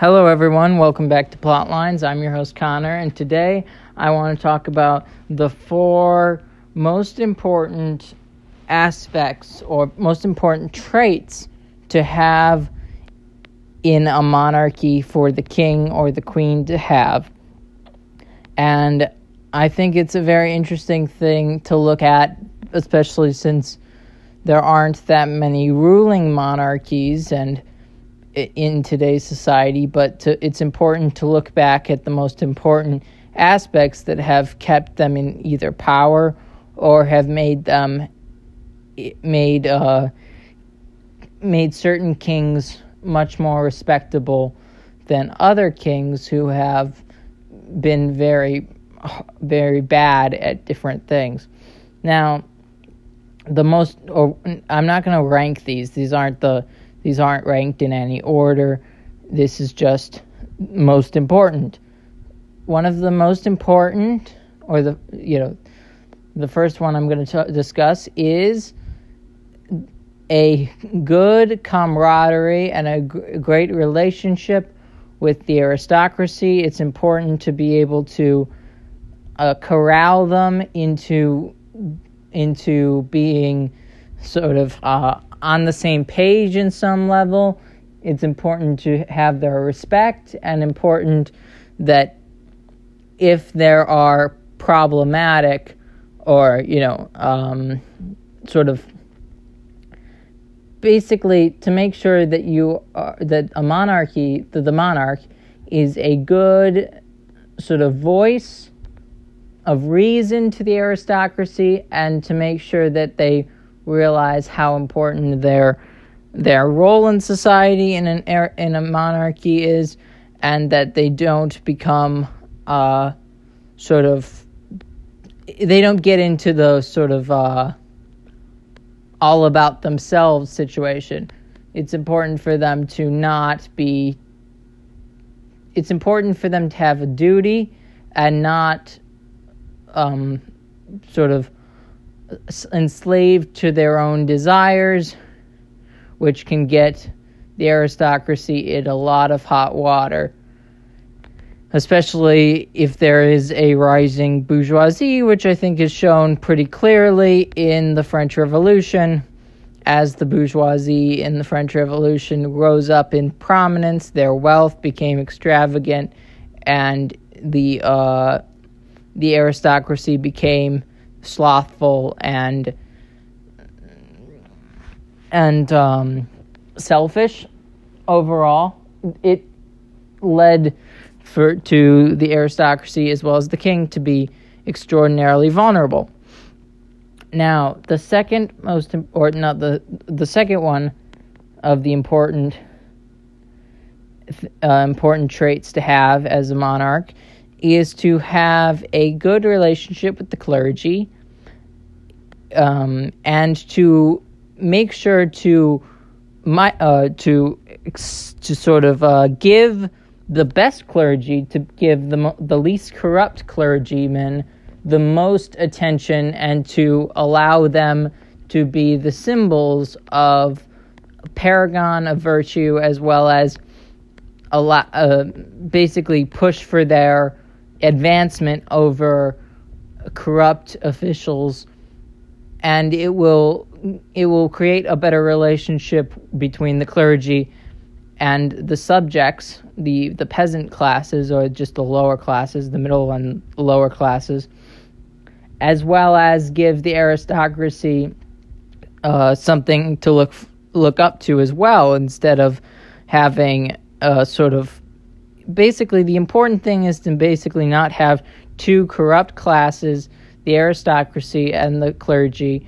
Hello, everyone. Welcome back to Plotlines. I'm your host, Connor, and today I want to talk about the four most important aspects or most important traits to have in a monarchy for the king or the queen to have. And I think it's a very interesting thing to look at, especially since there aren't that many ruling monarchies and in today's society, but to, it's important to look back at the most important aspects that have kept them in either power or have made them made uh, made certain kings much more respectable than other kings who have been very very bad at different things. Now, the most or I'm not going to rank these. These aren't the these aren't ranked in any order. This is just most important. One of the most important or the you know the first one I'm going to discuss is a good camaraderie and a great relationship with the aristocracy. It's important to be able to uh, corral them into into being sort of uh, on the same page in some level. It's important to have their respect and important that if there are problematic or you know um, sort of basically to make sure that you are, that a monarchy that the monarch is a good sort of voice of reason to the aristocracy and to make sure that they realize how important their their role in society in an in a monarchy is and that they don't become uh, sort of they don't get into the sort of uh, all about themselves situation. It's important for them to not be. It's important for them to have a duty and not um, sort of enslaved to their own desires, which can get the aristocracy in a lot of hot water especially if there is a rising bourgeoisie, which I think is shown pretty clearly in the French Revolution. As the bourgeoisie in the French Revolution rose up in prominence, their wealth became extravagant, and the uh, the aristocracy became slothful and and um, selfish. Overall, it led for to the aristocracy as well as the king to be extraordinarily vulnerable. Now, the second most important, not the the second one of the important uh, important traits to have as a monarch is to have a good relationship with the clergy um, and to make sure to my uh, to to sort of uh, give the best clergy to give the, the least corrupt clergymen the most attention and to allow them to be the symbols of paragon of virtue as well as a lot, uh, basically push for their advancement over corrupt officials and it will it will create a better relationship between the clergy and the subjects, the the peasant classes or just the lower classes, the middle and lower classes, as well as give the aristocracy uh, something to look look up to as well, instead of having a sort of basically the important thing is to basically not have two corrupt classes, the aristocracy and the clergy,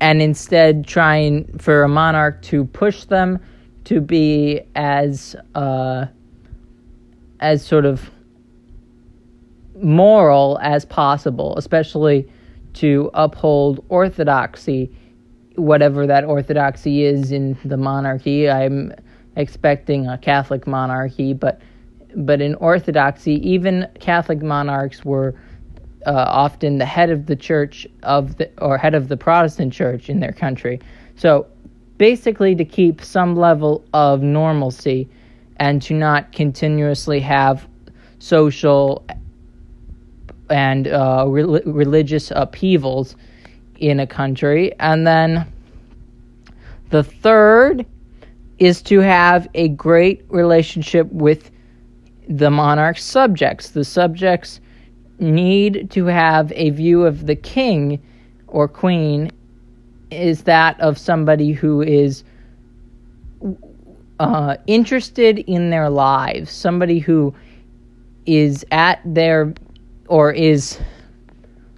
and instead trying for a monarch to push them to be as uh, as sort of moral as possible, especially to uphold orthodoxy, whatever that orthodoxy is in the monarchy. I'm expecting a Catholic monarchy, but but in orthodoxy, even Catholic monarchs were uh, often the head of the church of the or head of the Protestant church in their country. So basically to keep some level of normalcy and to not continuously have social and uh, re- religious upheavals in a country. And then the third is to have a great relationship with the monarch's subjects. The subjects need to have a view of the king or queen is that of somebody who is uh, interested in their lives, somebody who is at their or is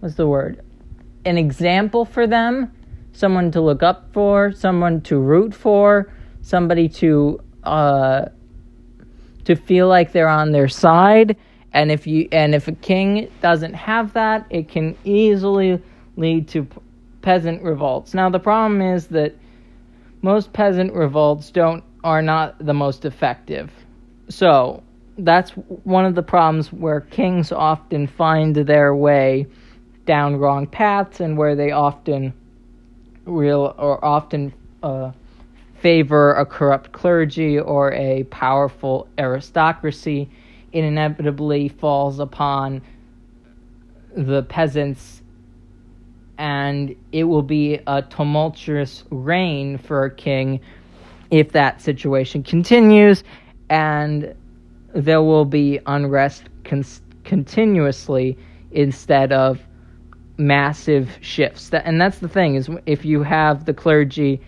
what's the word an example for them someone to look up for someone to root for somebody to uh, to feel like they're on their side. And if you and if a king doesn't have that it can easily lead to peasant revolts. Now the problem is that most peasant revolts don't are not the most effective. So that's one of the problems where kings often find their way down wrong paths and where they often real or often uh, favor a corrupt clergy or a powerful aristocracy it inevitably falls upon the peasants and it will be a tumultuous reign for a king if that situation continues and there will be unrest con- continuously instead of massive shifts. That, and that's the thing is if you have the clergy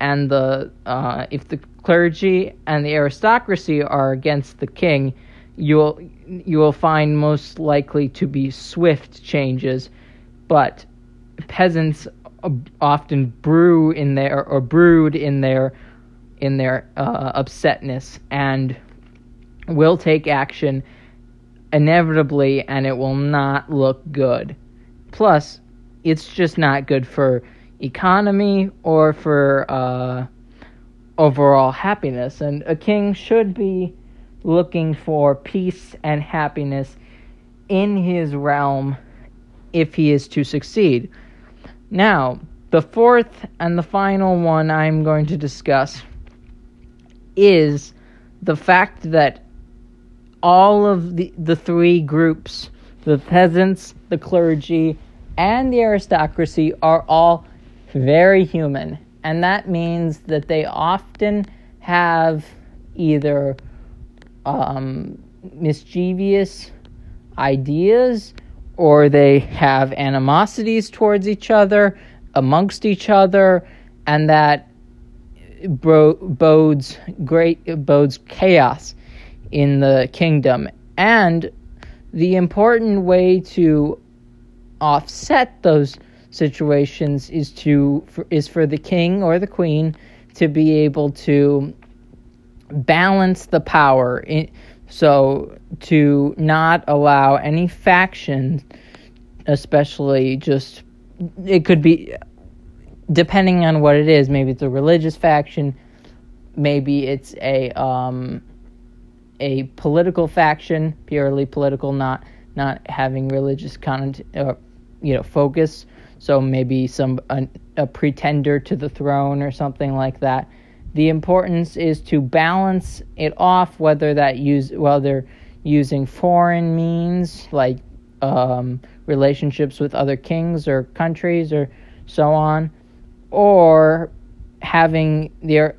and the uh, if the clergy and the aristocracy are against the king, you'll you will find most likely to be swift changes, but peasants often brew in their or brood in their in their uh, upsetness and will take action inevitably and it will not look good. Plus, it's just not good for economy or for uh, overall happiness. And a king should be looking for peace and happiness in his realm if he is to succeed. Now, the fourth and the final one I'm going to discuss is the fact that all of the, the three groups the peasants, the clergy, and the aristocracy are all very human. And that means that they often have either um, mischievous ideas or they have animosities towards each other, amongst each other, and that bro- bodes great bodes chaos in the kingdom. And the important way to offset those situations is to is for the king or the queen to be able to balance the power in, so to not allow any faction especially just it could be depending on what it is maybe it's a religious faction maybe it's a um, a political faction, purely political, not not having religious content or uh, you know focus. So maybe some a, a pretender to the throne or something like that. The importance is to balance it off, whether that use whether using foreign means like um, relationships with other kings or countries or so on, or having their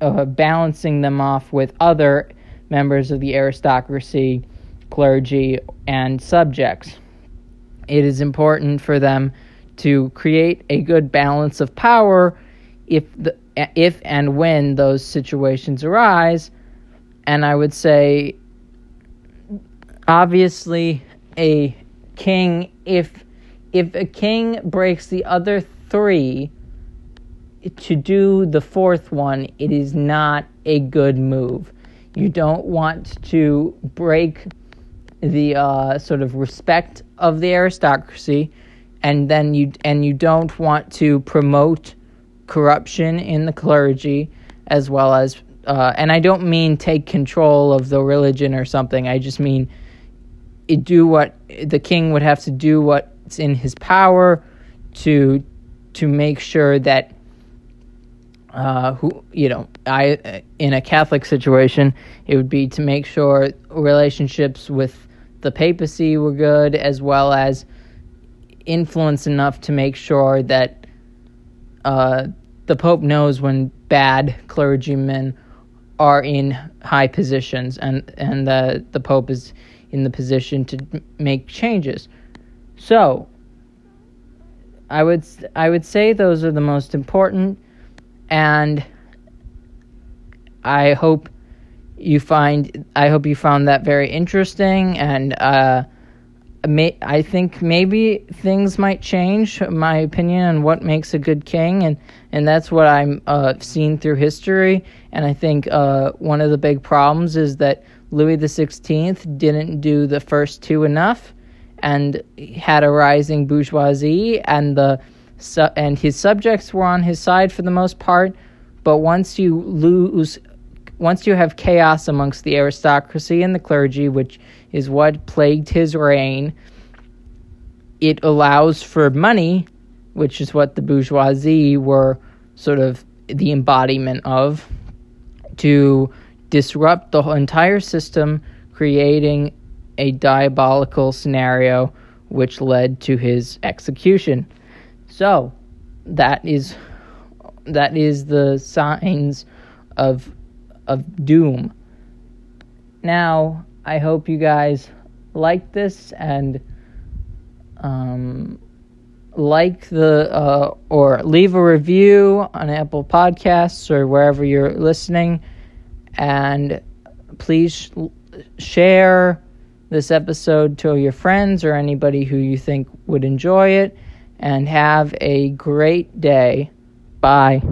uh, balancing them off with other members of the aristocracy, clergy, and subjects. It is important for them to create a good balance of power if the, if and when those situations arise. And I would say, obviously, a king if if a king breaks the other three to do the fourth one, it is not a good move. You don't want to break the uh, sort of respect of the aristocracy, and then you and you don't want to promote corruption in the clergy as well as uh, and I don't mean take control of the religion or something. I just mean do what the king would have to do what's in his power to to make sure that uh, who you know I in a Catholic situation it would be to make sure relationships with the papacy were good as well as influence enough to make sure that uh, the Pope knows when bad clergymen are in high positions and and the the Pope is in the position to make changes. So I would I would say those are the most important and I hope you find I hope you found that very interesting and uh, may, I think maybe things might change my opinion on what makes a good king and and that's what I'm uh, seen through history and I think uh, one of the big problems is that Louis the Sixteenth didn't do the first two enough and had a rising bourgeoisie and the and his subjects were on his side for the most part. But once you lose, once you have chaos amongst the aristocracy and the clergy, which is what plagued his reign, it allows for money, which is what the bourgeoisie were sort of the embodiment of, to disrupt the entire system, creating a diabolical scenario which led to his execution. So that is that is the signs of of doom. Now, I hope you guys like this and um, like the uh, or leave a review on Apple Podcasts or wherever you're listening, and please share this episode to your friends or anybody who you think would enjoy it and have a great day. Bye.